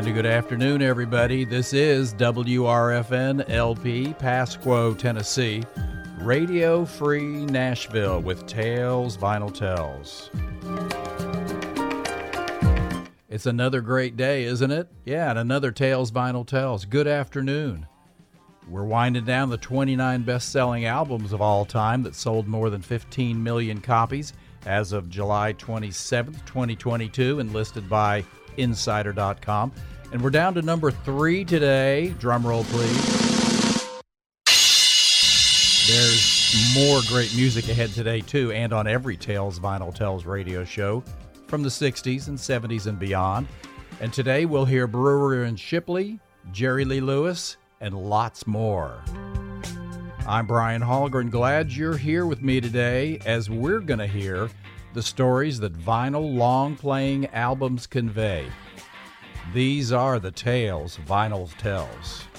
And good afternoon, everybody. This is WRFN LP, Pasquo, Tennessee. Radio Free Nashville with Tales Vinyl Tells. It's another great day, isn't it? Yeah, and another Tales Vinyl Tells. Good afternoon. We're winding down the 29 best selling albums of all time that sold more than 15 million copies as of July 27, 2022, and listed by Insider.com. And we're down to number three today. Drum roll, please. There's more great music ahead today, too, and on every Tales Vinyl Tells radio show from the 60s and 70s and beyond. And today we'll hear Brewer and Shipley, Jerry Lee Lewis, and lots more. I'm Brian Holgren. Glad you're here with me today as we're going to hear the stories that vinyl long playing albums convey. These are the tales vinyl tells.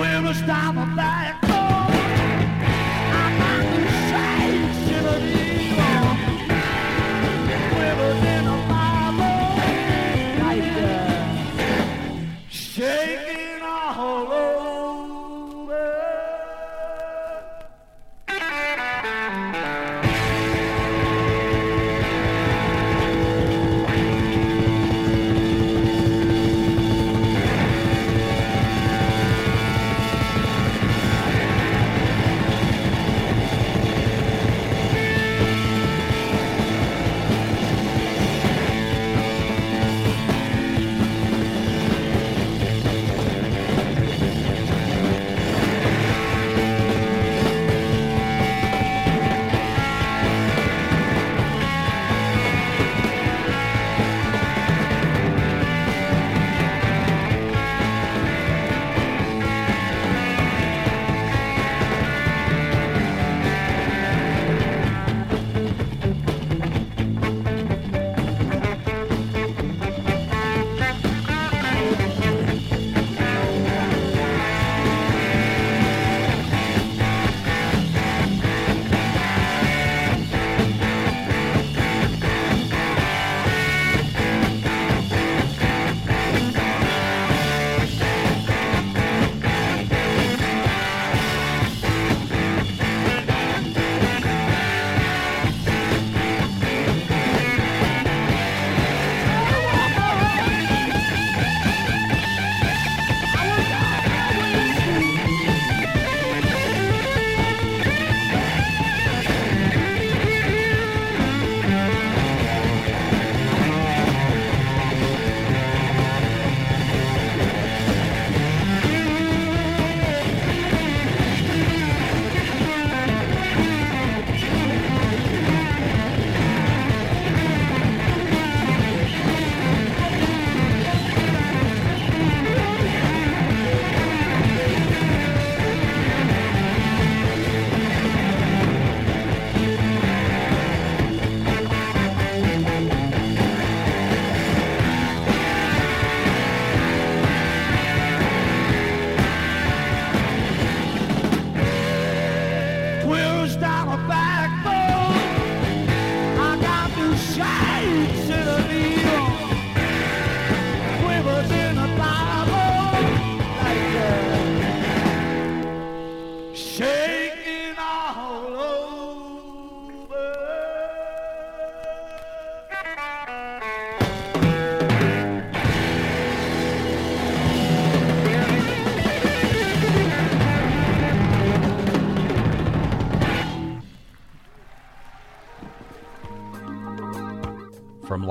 will stop a fire.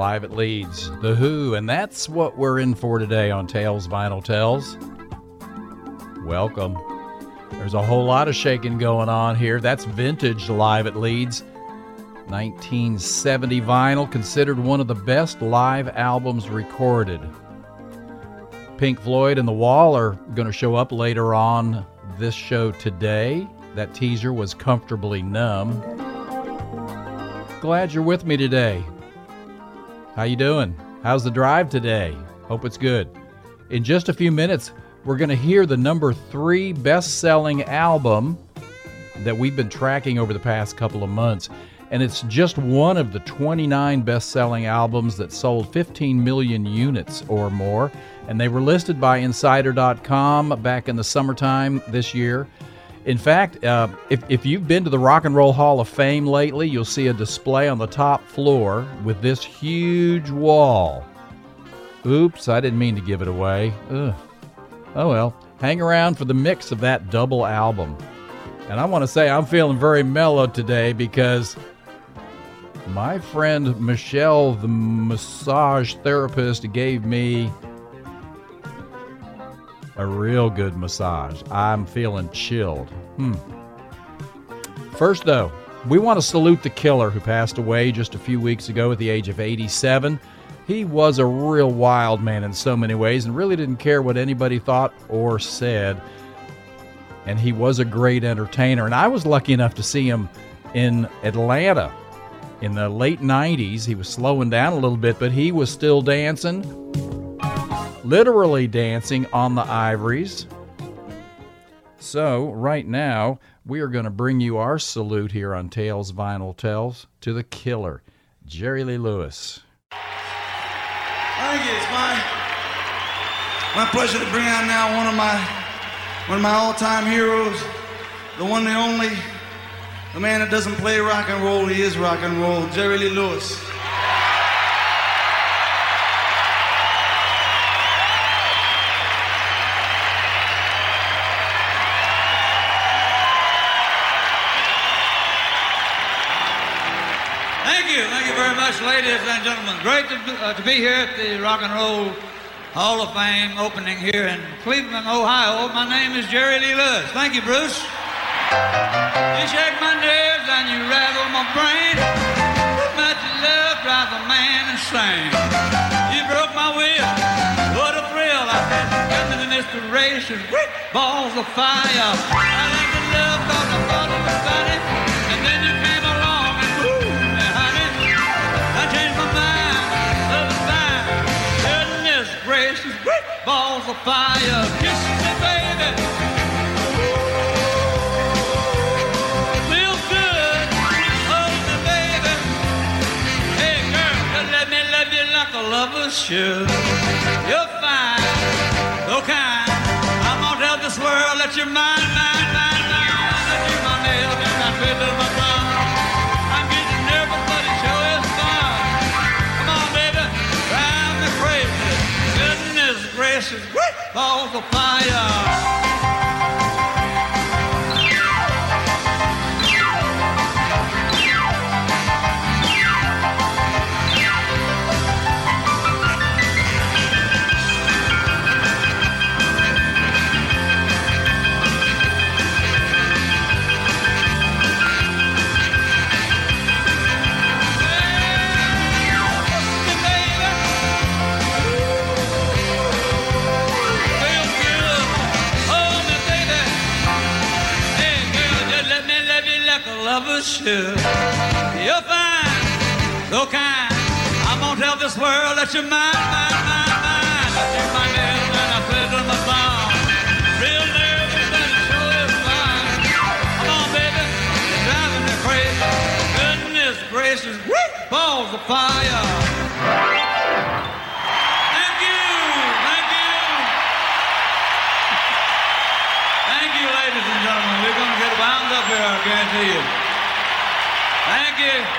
Live at Leeds, The Who, and that's what we're in for today on Tales Vinyl Tells. Welcome. There's a whole lot of shaking going on here. That's vintage live at Leeds. 1970 vinyl, considered one of the best live albums recorded. Pink Floyd and The Wall are going to show up later on this show today. That teaser was comfortably numb. Glad you're with me today. How you doing? How's the drive today? Hope it's good. In just a few minutes, we're going to hear the number 3 best-selling album that we've been tracking over the past couple of months. and it's just one of the 29 best selling albums that sold 15 million units or more. And they were listed by Insider.com back in the summertime this year. In fact, uh, if, if you've been to the Rock and Roll Hall of Fame lately, you'll see a display on the top floor with this huge wall. Oops, I didn't mean to give it away. Ugh. Oh well, hang around for the mix of that double album. And I want to say I'm feeling very mellow today because my friend Michelle, the massage therapist, gave me a real good massage. I'm feeling chilled. Hmm. First, though, we want to salute the killer who passed away just a few weeks ago at the age of 87. He was a real wild man in so many ways and really didn't care what anybody thought or said. And he was a great entertainer. And I was lucky enough to see him in Atlanta in the late 90s. He was slowing down a little bit, but he was still dancing, literally dancing on the ivories. So, right now, we are going to bring you our salute here on Tales Vinyl Tells to the killer, Jerry Lee Lewis. Thank you. It's my my pleasure to bring out now one of my one of my all-time heroes, the one, the only, the man that doesn't play rock and roll, he is rock and roll, Jerry Lee Lewis. Thank you, thank you very much, ladies and gentlemen. Great to, uh, to be here at the Rock and Roll Hall of Fame opening here in Cleveland, Ohio. My name is Jerry Lee Lewis. Thank you, Bruce. You shake my nerves and you rattle my brain. Much love drives a man insane. You broke my will. What a thrill. I said, come in inspiration. Balls of fire. I like the love cause I thought it was funny. Balls of fire. Kiss me, baby. Good. Hold me, baby. Hey, girl, let me love you like a lover should. You're fine, so kind. I'm gonna tell this world that you're mine, gracious, balls fire. Should. You're fine, so kind. I'm gonna tell this world that you're mine, mine, mine, mine. I do my nails and I play to my song. Real nervous, it sure is fine. Come on, baby, you're driving me crazy. Goodness gracious, woo, balls of fire.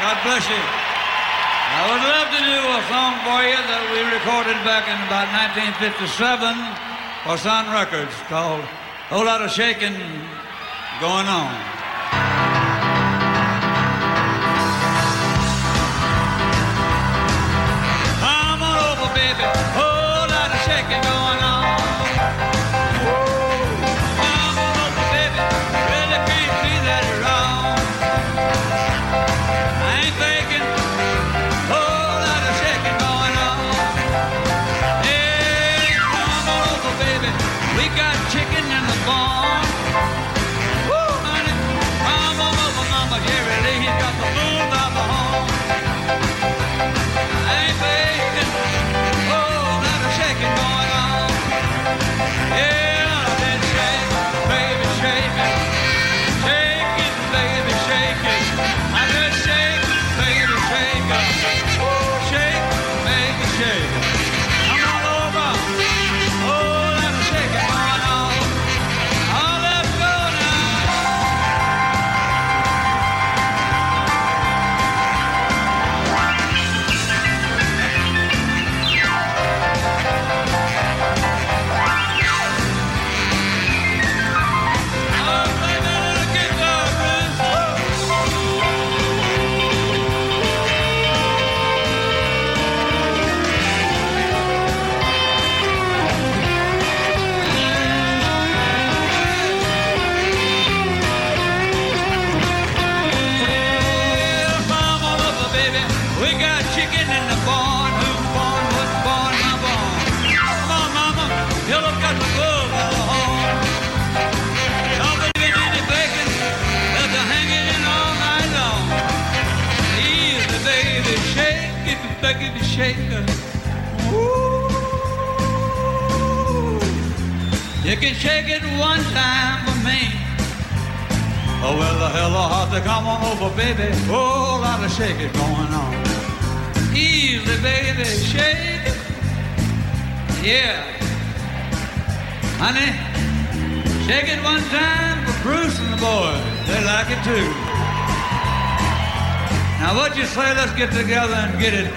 God bless you. I would love to do a song for you that we recorded back in about 1957 for Sun Records called Whole Lot of Shaking Going On. Get together and get it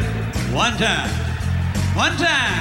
one time. One time.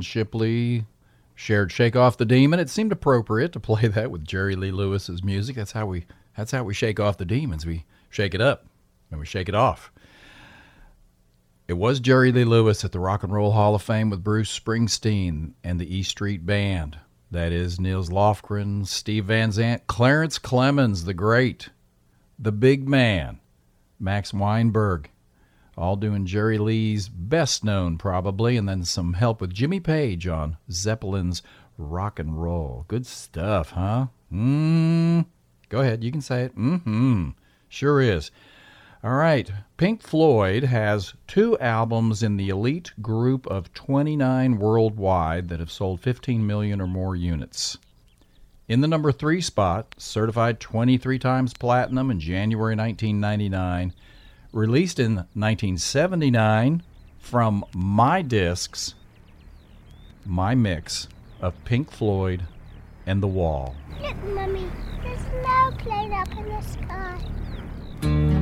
Shipley shared "Shake Off the Demon." It seemed appropriate to play that with Jerry Lee Lewis's music. That's how we that's how we shake off the demons. We shake it up and we shake it off. It was Jerry Lee Lewis at the Rock and Roll Hall of Fame with Bruce Springsteen and the E Street Band. That is Nils Lofgren, Steve Van Zandt, Clarence Clemons the great, the big man, Max Weinberg, all doing Jerry Lee's best known, probably, and then some help with Jimmy Page on Zeppelin's rock and roll. Good stuff, huh? Mmm. Go ahead, you can say it. Mm-hmm. Sure is. All right. Pink Floyd has two albums in the elite group of 29 worldwide that have sold 15 million or more units. In the number three spot, certified 23 times platinum in January 1999, released in 1979 from my discs, my mix of Pink Floyd and The Wall. Look, Mummy, there's no plane up in the sky.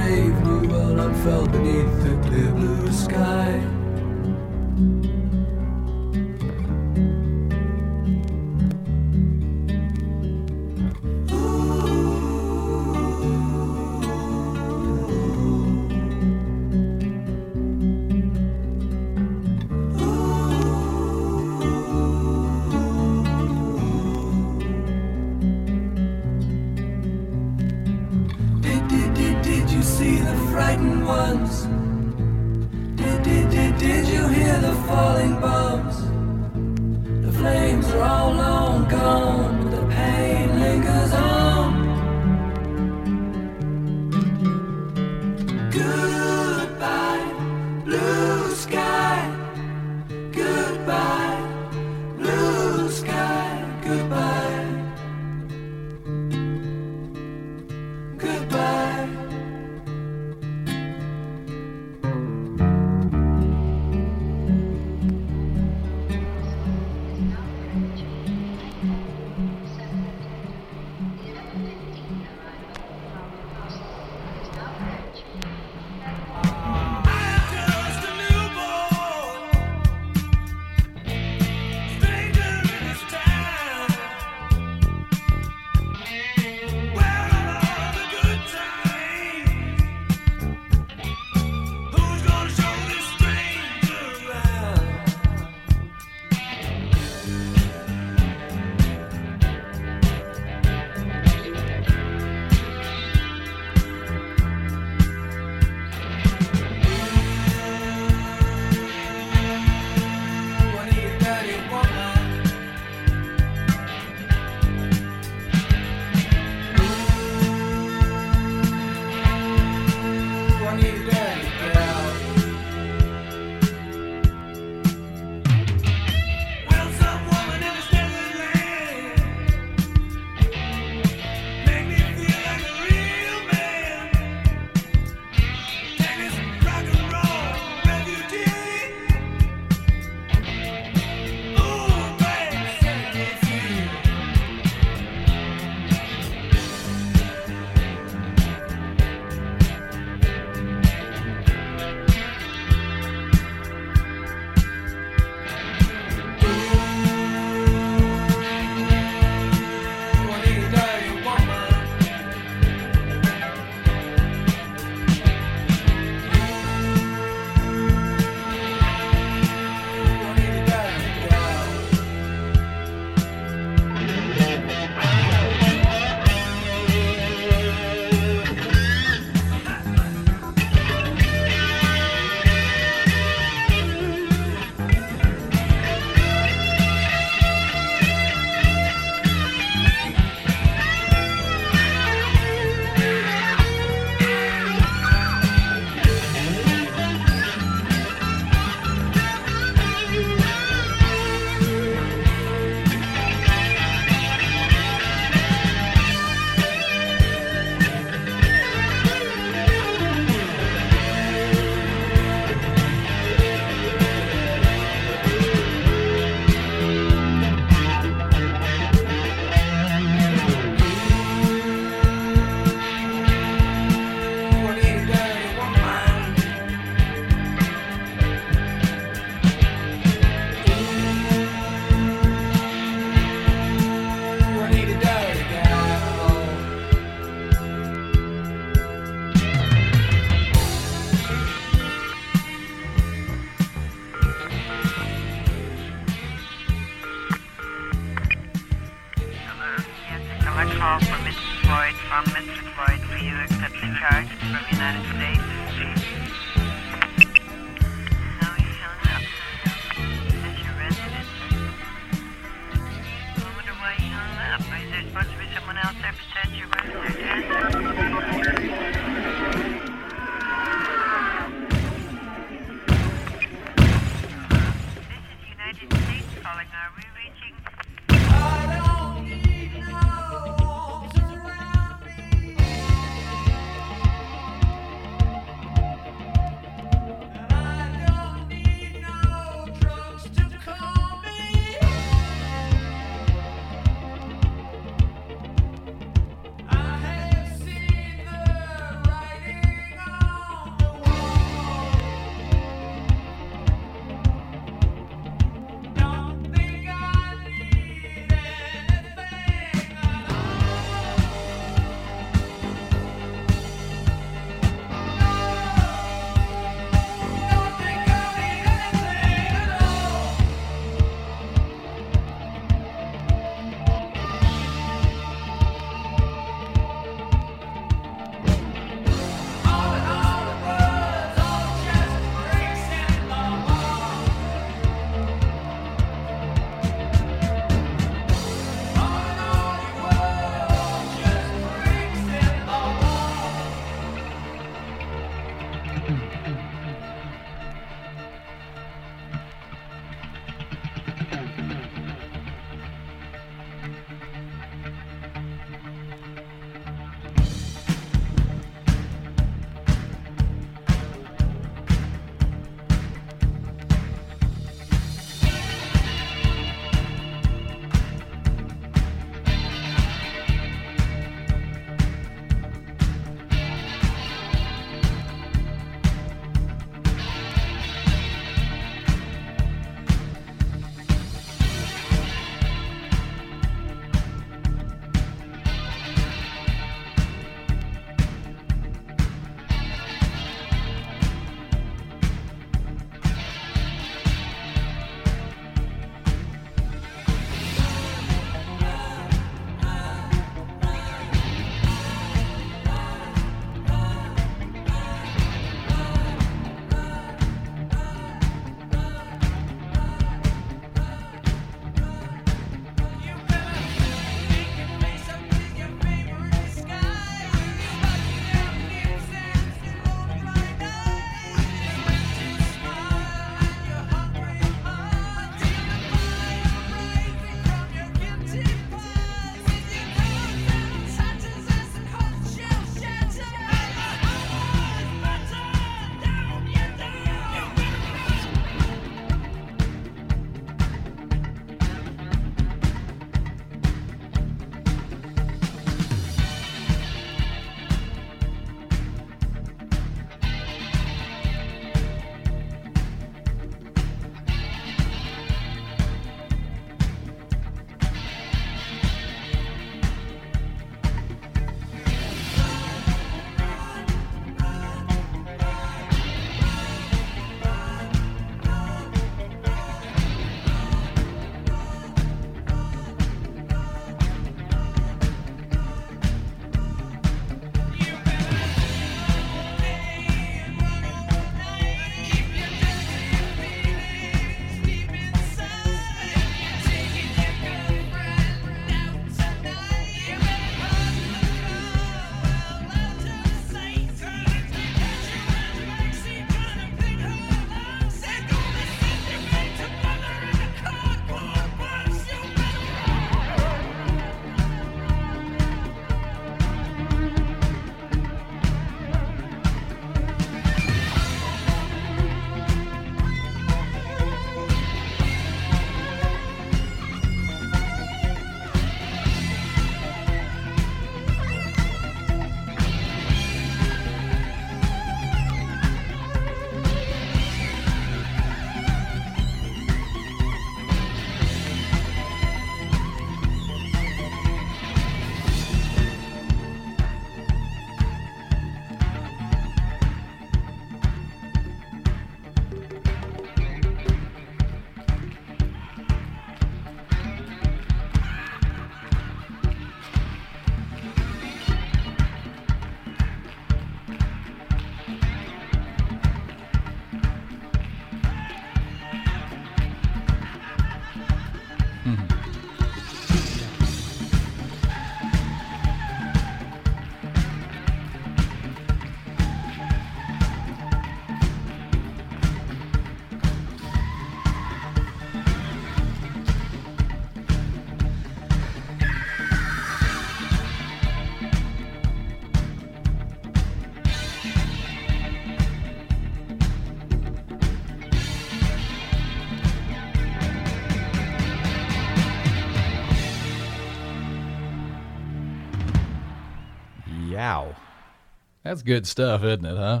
That's good stuff, isn't it, huh?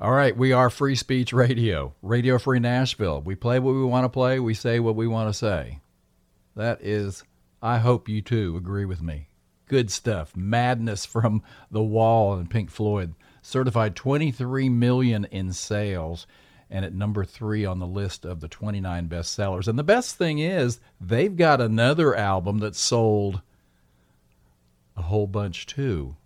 All right, we are Free Speech Radio, Radio Free Nashville. We play what we want to play, we say what we want to say. That is, I hope you too agree with me. Good stuff. Madness from The Wall and Pink Floyd. Certified 23 million in sales and at number three on the list of the 29 best sellers. And the best thing is, they've got another album that sold a whole bunch too.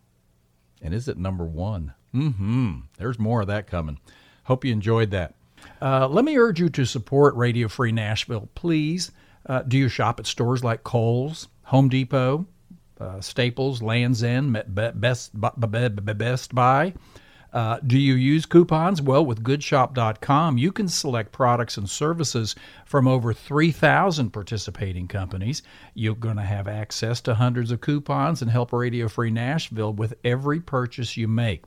And is it number one? Mm-hmm. There's more of that coming. Hope you enjoyed that. Uh, let me urge you to support Radio Free Nashville. Please uh, do you shop at stores like Kohl's, Home Depot, uh, Staples, Land's End, Best, Best Buy? Uh, do you use coupons? Well, with goodshop.com, you can select products and services from over 3,000 participating companies. You're going to have access to hundreds of coupons and help Radio Free Nashville with every purchase you make.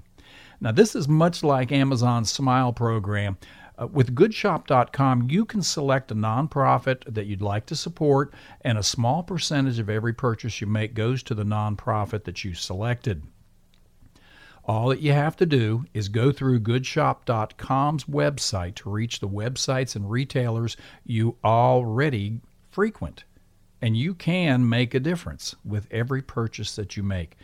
Now, this is much like Amazon's Smile program. Uh, with goodshop.com, you can select a nonprofit that you'd like to support, and a small percentage of every purchase you make goes to the nonprofit that you selected. All that you have to do is go through goodshop.com's website to reach the websites and retailers you already frequent. And you can make a difference with every purchase that you make.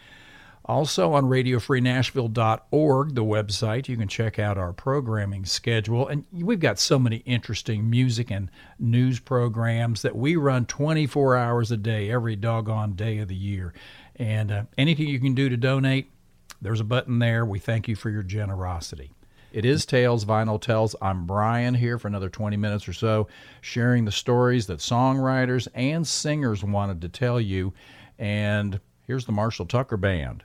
Also on radiofreenashville.org, the website, you can check out our programming schedule. And we've got so many interesting music and news programs that we run 24 hours a day, every doggone day of the year. And uh, anything you can do to donate, there's a button there. We thank you for your generosity. It is Tales Vinyl Tells. I'm Brian here for another 20 minutes or so, sharing the stories that songwriters and singers wanted to tell you. And here's the Marshall Tucker Band.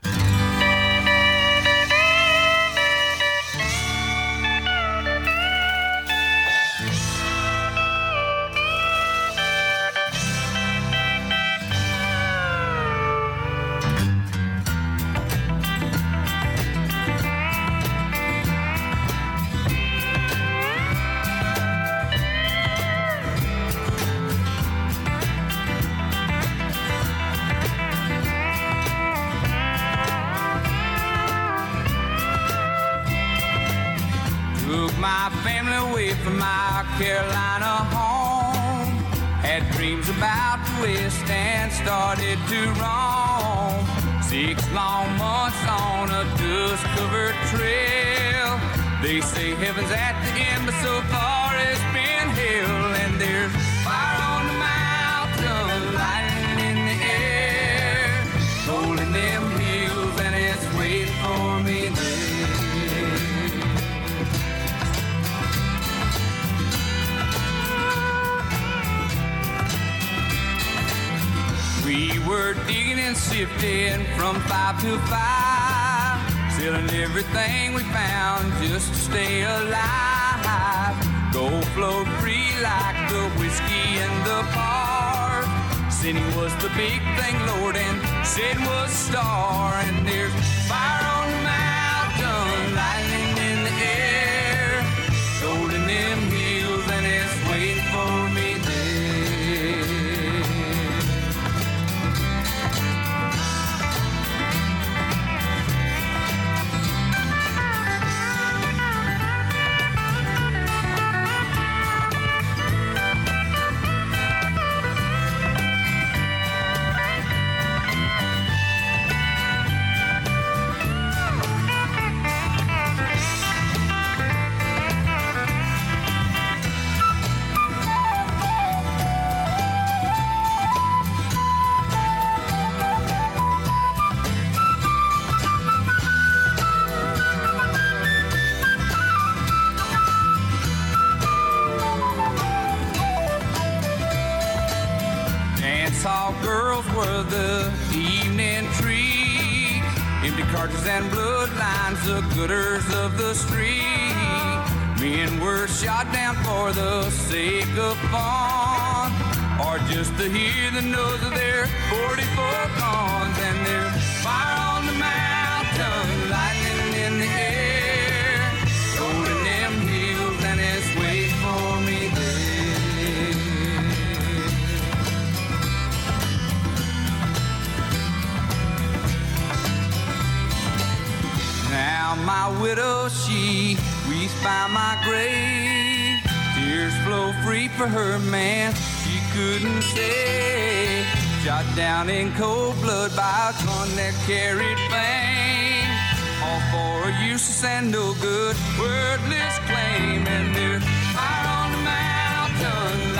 Six long months on a dust covered trail. They say heaven's at the end, but so far is been shifting from five to five, selling everything we found just to stay alive. Go flow free like the whiskey in the bar. Sinning was the big thing, Lord, and sin was star, and there's fire. sake of fun, or just to hear the nose of their 44 guns and their fire on the mountain, lightning in the air, rolling them hills and it's waiting for me there. Now my widow, she weeps by my grave. Tears flow free for her man, she couldn't stay. Shot down in cold blood by a gun that carried flame. All for a useless and no good, wordless claim. And there's fire on the mountain,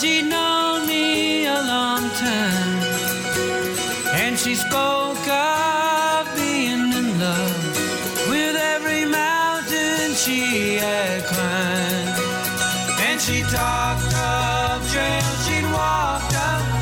she'd known me a long time. And she spoke of being in love with every mountain she had climbed. And she talked of trails she'd walked up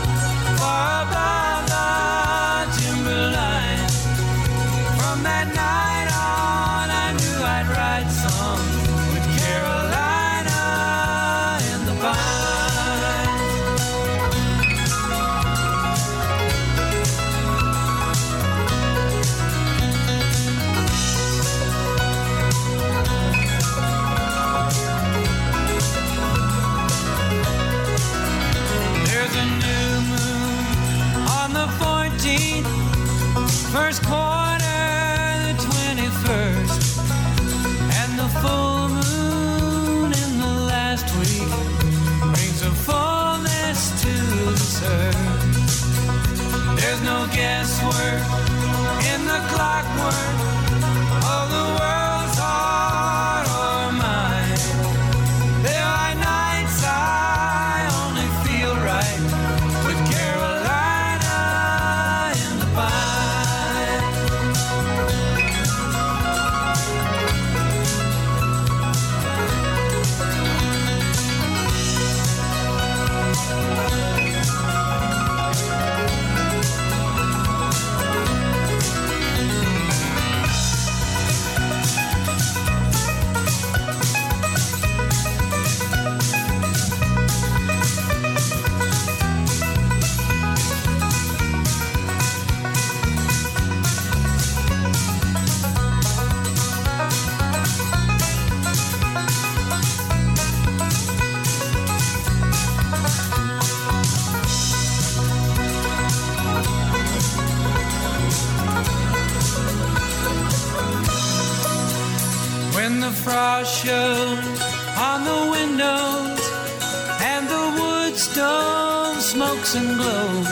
When the frost shows on the windows and the wood stove smokes and glows,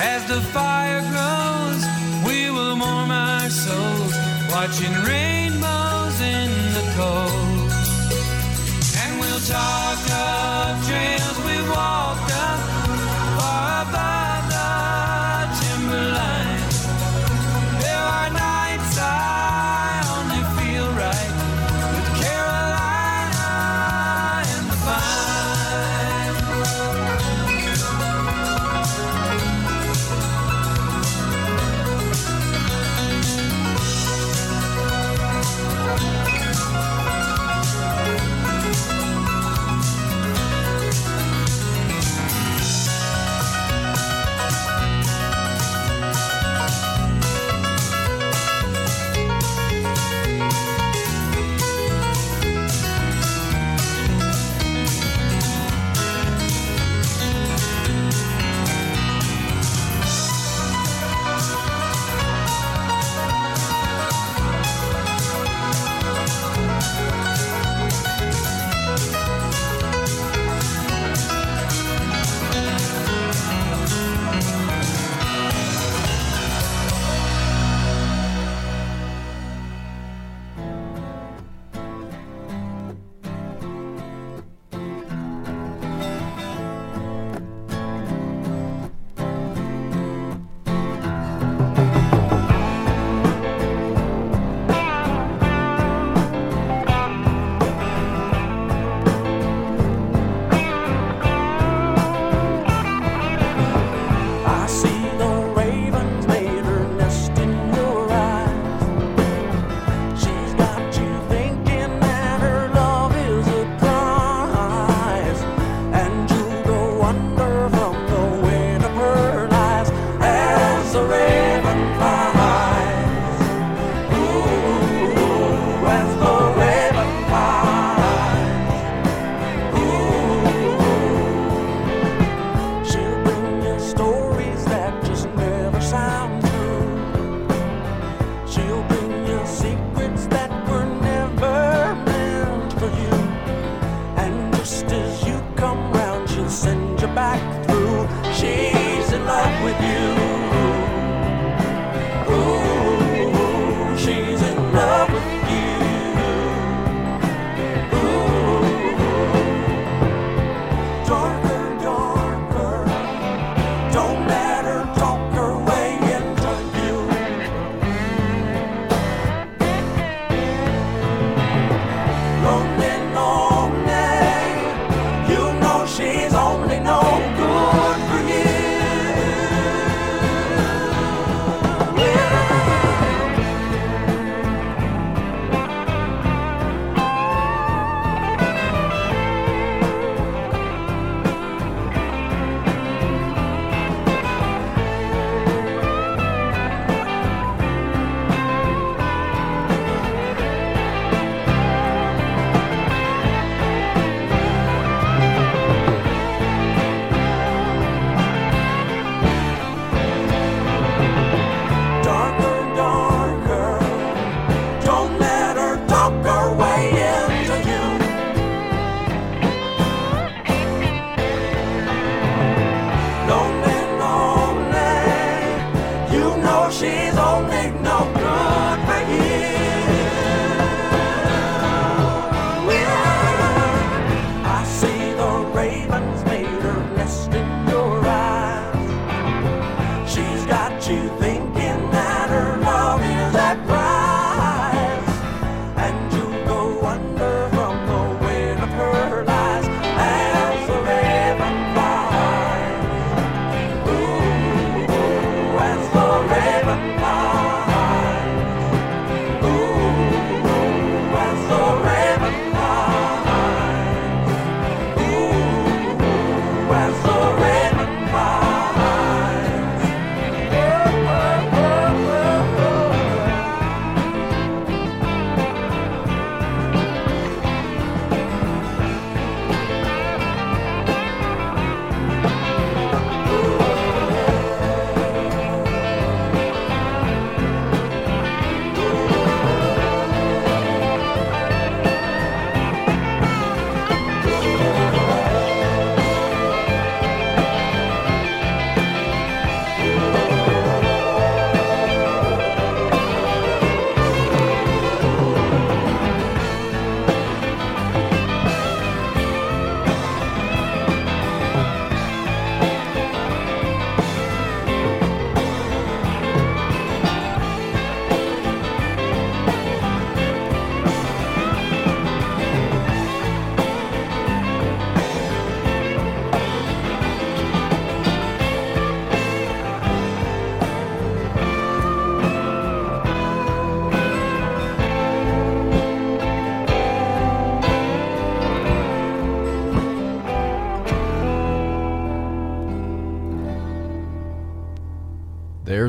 as the fire grows, we will warm our souls, watching rainbows in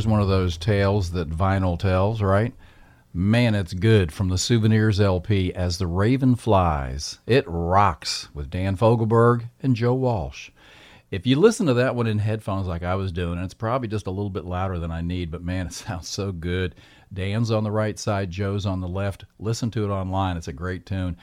One of those tales that vinyl tells, right? Man, it's good from the Souvenirs LP as the Raven Flies. It rocks with Dan Fogelberg and Joe Walsh. If you listen to that one in headphones like I was doing, it's probably just a little bit louder than I need, but man, it sounds so good. Dan's on the right side, Joe's on the left. Listen to it online, it's a great tune.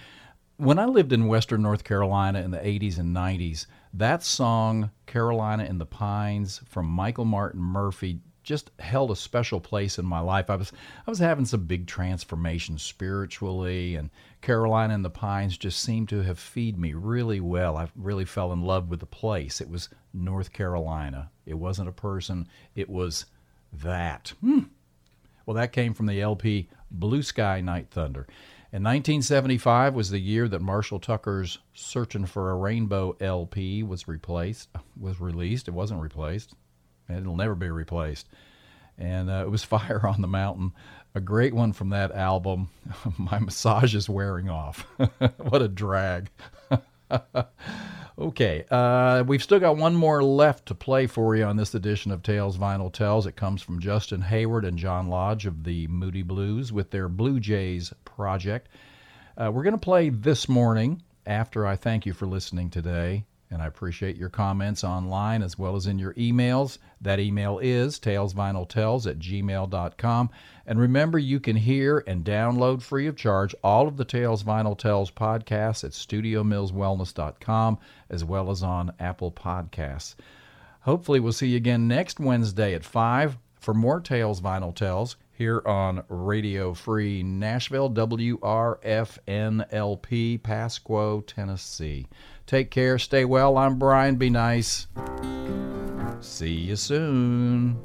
When I lived in Western North Carolina in the 80s and 90s, that song, Carolina in the Pines, from Michael Martin Murphey, just held a special place in my life. I was I was having some big transformations spiritually and Carolina in the Pines just seemed to have feed me really well. I really fell in love with the place. It was North Carolina. It wasn't a person, it was that. Hmm. Well, that came from the LP Blue Sky Night Thunder. And 1975 was the year that Marshall Tucker's Searching for a Rainbow LP was replaced, was released. It wasn't replaced. It'll never be replaced. And uh, it was Fire on the Mountain, a great one from that album. My massage is wearing off. what a drag. okay, uh, we've still got one more left to play for you on this edition of Tales Vinyl Tells. It comes from Justin Hayward and John Lodge of the Moody Blues with their Blue Jays project. Uh, we're going to play this morning after I thank you for listening today and I appreciate your comments online as well as in your emails. That email is talesvinyltales at gmail.com. And remember, you can hear and download free of charge all of the Tales Vinyl Tells podcasts at studiomillswellness.com as well as on Apple Podcasts. Hopefully, we'll see you again next Wednesday at 5 for more Tales Vinyl Tells here on Radio Free Nashville, WRFNLP, Pasco, Tennessee. Take care, stay well. I'm Brian. Be nice. See you soon.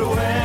away.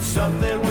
something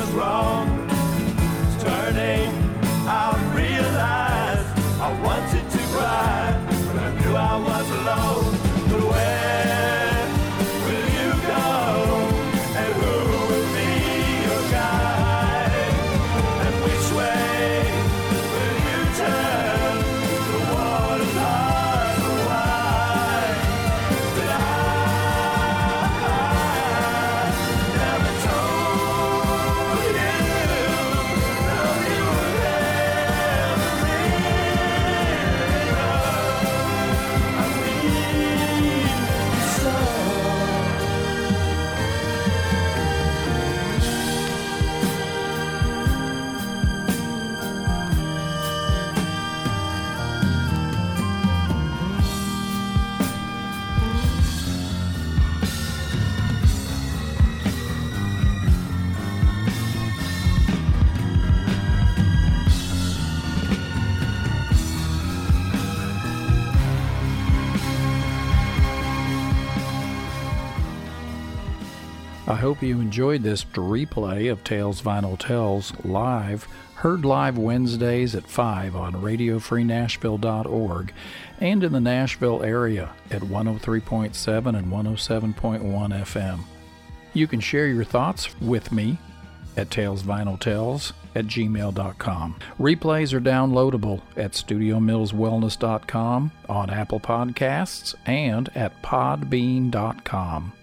hope you enjoyed this replay of Tales Vinyl Tells live, heard live Wednesdays at 5 on RadioFreeNashville.org and in the Nashville area at 103.7 and 107.1 FM. You can share your thoughts with me at talesvinyltells at gmail.com. Replays are downloadable at studiomillswellness.com, on Apple Podcasts, and at podbean.com.